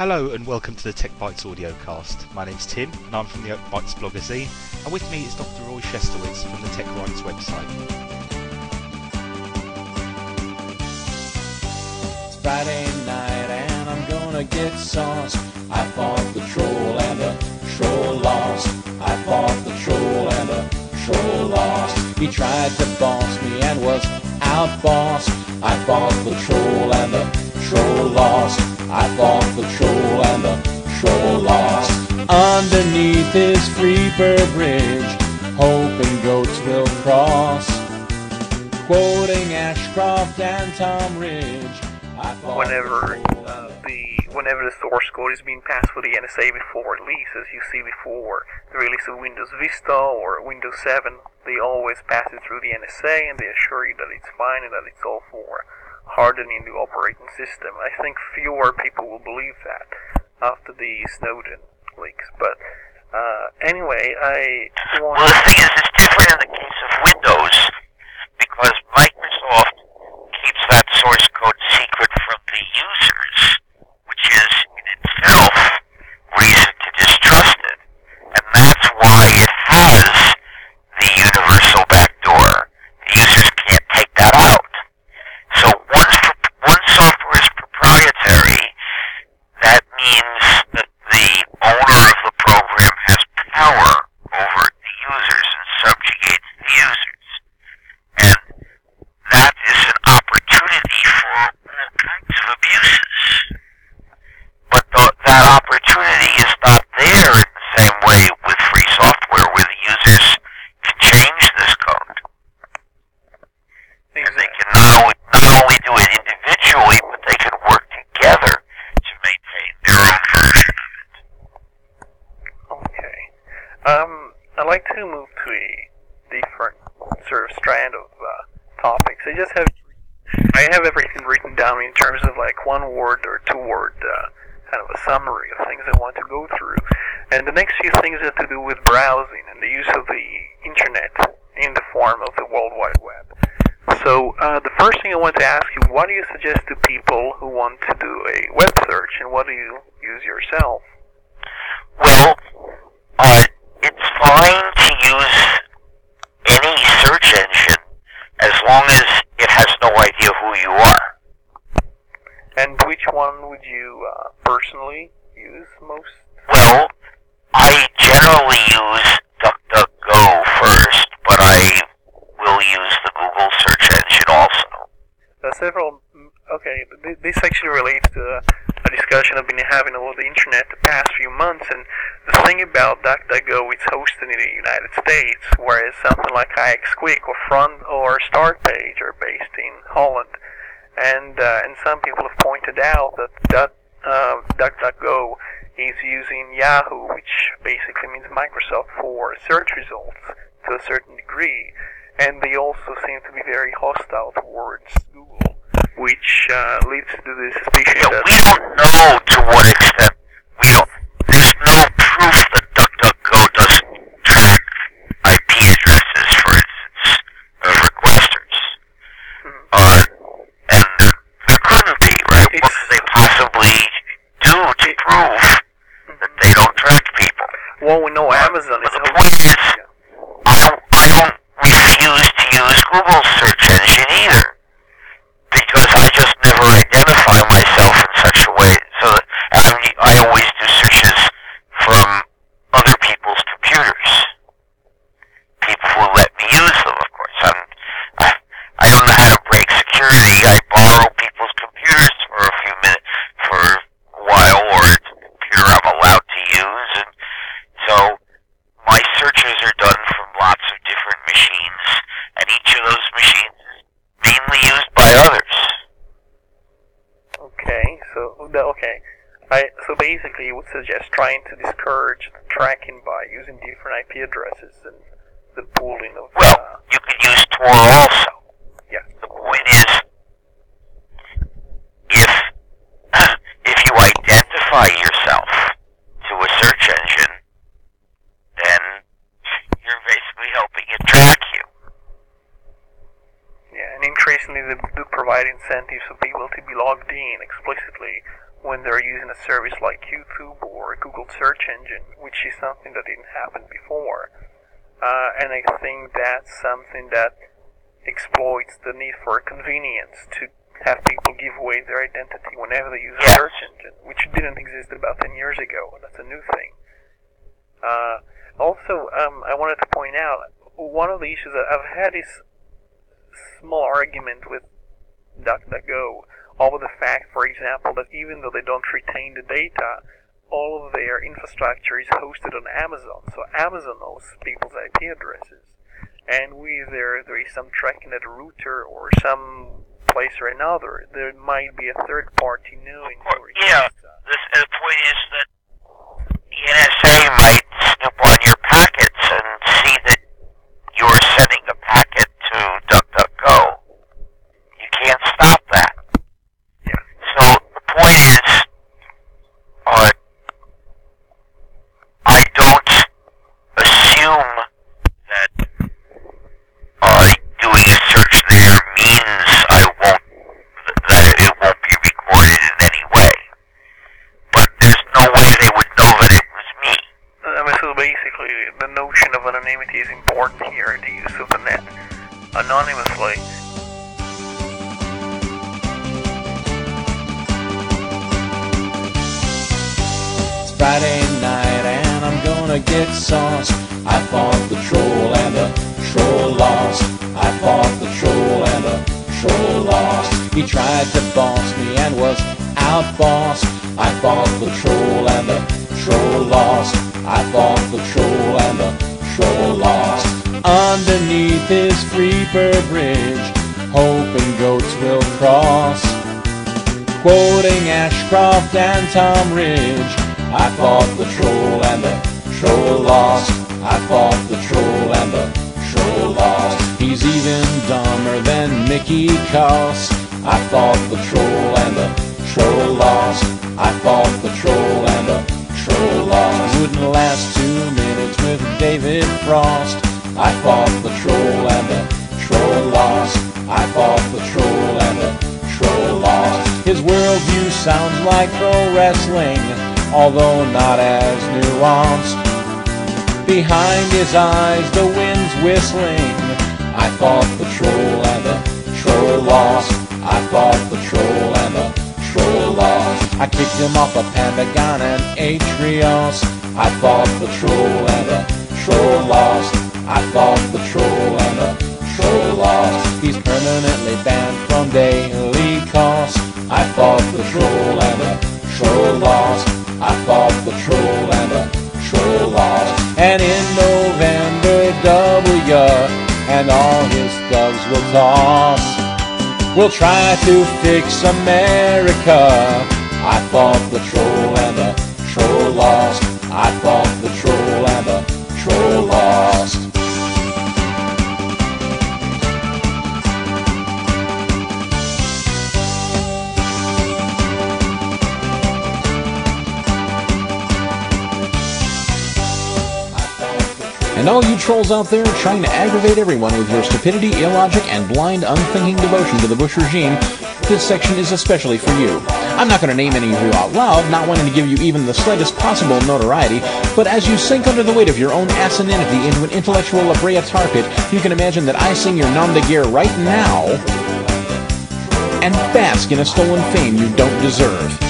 Hello and welcome to the Tech Bytes audiocast. My name's Tim and I'm from the Oak Bytes blogazine, and with me is Dr. Roy Schestowitz from the Tech Rights website. It's Friday night and I'm gonna get sauce. I fought the troll and the troll lost. I fought the troll and the troll lost. He tried to boss me and was out boss. I fought the troll and the troll lost. I fought the troll and the troll lost. Underneath his Freeper bridge, hoping goats will cross. Quoting Ashcroft and Tom Ridge. I whenever the uh, the whenever the source code is being passed for the NSA before release, as you see before the release of Windows Vista or Windows 7, they always pass it through the NSA and they assure you that it's fine and that it's all for hardening the operating system. I think fewer people will believe that after the Snowden leaks. But uh, anyway, I Well, the thing is, different in the case of Windows because Microsoft keeps that source code secret from the users, which is in itself reason to distrust it. And that's why it has the universal backdoor. The users can't take that out. So once, once software is proprietary, that means that the owner of the program has power over the users and subjugates the users. And that is an opportunity for all kinds of abuses. But the, that opportunity is not there in the same way with free software where the users can change this code. And they can not only, not only do it individually, but they can work together to maintain their own version of it. Okay. Um, I'd like to move to a different sort of strand of uh, topics. I just have I have everything written down in terms of like one word or two word uh, kind of a summary of things I want to go through. And the next few things have to do with browsing and the use of the internet in the form of the World Wide Web. So uh, the first thing I want to ask you, what do you suggest to people who want to do a web search, and what do you use yourself? Well, uh, it's fine to use any search engine as long as it has no idea who you are. And which one would you uh, personally use most? Well, I generally use DuckDuckGo first, but I will use the Google search engine also. Uh, several. mm, Okay, this actually relates to a, discussion I've been having over the internet the past few months. And the thing about DuckDuckGo, it's hosted in the United States, whereas something like IXQuick or Front or StartPage are based in Holland. And uh, and some people have pointed out that Duck, uh, DuckDuckGo is using Yahoo, which basically means Microsoft, for search results to a certain degree. And they also seem to be very hostile towards Google, which uh, leads to the suspicion Yeah, that we don't know to what extent. We don't. There's no proof that DuckDuckGo doesn't track IP addresses, for instance, of requesters. Uh, and there, there couldn't be, right? What It's- could they possibly do to prove that they don't track people? Well, we know Amazon. Is point is, I don't, I don't refuse to use Google's search engine either. Because I just never identify myself in such a way. So that I'm, I always do searches from other people's computers. People who let me use them, of course. I'm, I, I don't know how to break security. I borrow people's computers for a few minutes, for a while, or it's a computer I'm allowed to use. And so my searches are done from lots of different machines, and each of those machines is mainly used by others. Okay, so okay, I so basically you would suggest trying to discourage the tracking by using different IP addresses and the pooling of. Well, uh, you could use Tor also. yeah. The point is, if if you identify yourself to a search engine, then you're basically helping it track you. Yeah, and increasingly they do provide incentives for people to be logged in explicitly when they're using a service like YouTube or Google search engine, which is something that didn't happen before. Uh, and I think that's something that exploits the need for convenience to have people give away their identity whenever they use a search engine, which didn't exist about 10 years ago. That's a new thing. Uh, also, um, I wanted to point out one of the issues that I've had is small argument with DuckDuckGo of the fact, for example, that even though they don't retain the data, all of their infrastructure is hosted on Amazon. So Amazon knows people's IP addresses. And whether there is some tracking at a router or some place or another, there might be a third party knowing who is Yeah. The, the point is that the NSA might Friday night and I'm gonna get sauce. I fought the troll and the troll lost. I fought the troll and the troll lost. He tried to boss me and was outbossed. I fought the troll and the troll lost. I fought the troll and the troll lost. Underneath his Freeper Bridge, hoping goats will cross quoting Ashcroft and Tom Ridge. I fought the troll and the troll lost. I fought the troll and the troll lost. He's even dumber than Mickey Kaus. I fought the troll and the troll lost. I fought the troll and the troll lost. Wouldn't last two minutes with David Frost. I fought the troll and the troll lost. I fought the troll and the troll lost. His worldview sounds like pro wrestling, although not as nuanced. Behind his eyes, the wind's whistling. I fought the troll and the troll lost. I fought the troll and the troll lost. I kicked him off of Pandagon and Atrios. I fought the troll and the troll lost. I fought the troll and the troll lost. He's permanently banned from Daily Kos. I fought the troll and the troll lost. I fought the troll and the troll lost. And in November, W and all his thugs will toss. We'll try to fix America. I fought the troll and the troll lost. I fought the troll and the troll lost. And all you trolls out there trying to aggravate everyone with your stupidity, illogic, and blind, unthinking devotion to the Bush regime, this section is especially for you. I'm not going to name any of you out loud, not wanting to give you even the slightest possible notoriety, but as you sink under the weight of your own asininity into an intellectual La Brea tar pit, you can imagine that I sing your nom de guerre right now and bask in a stolen fame you don't deserve.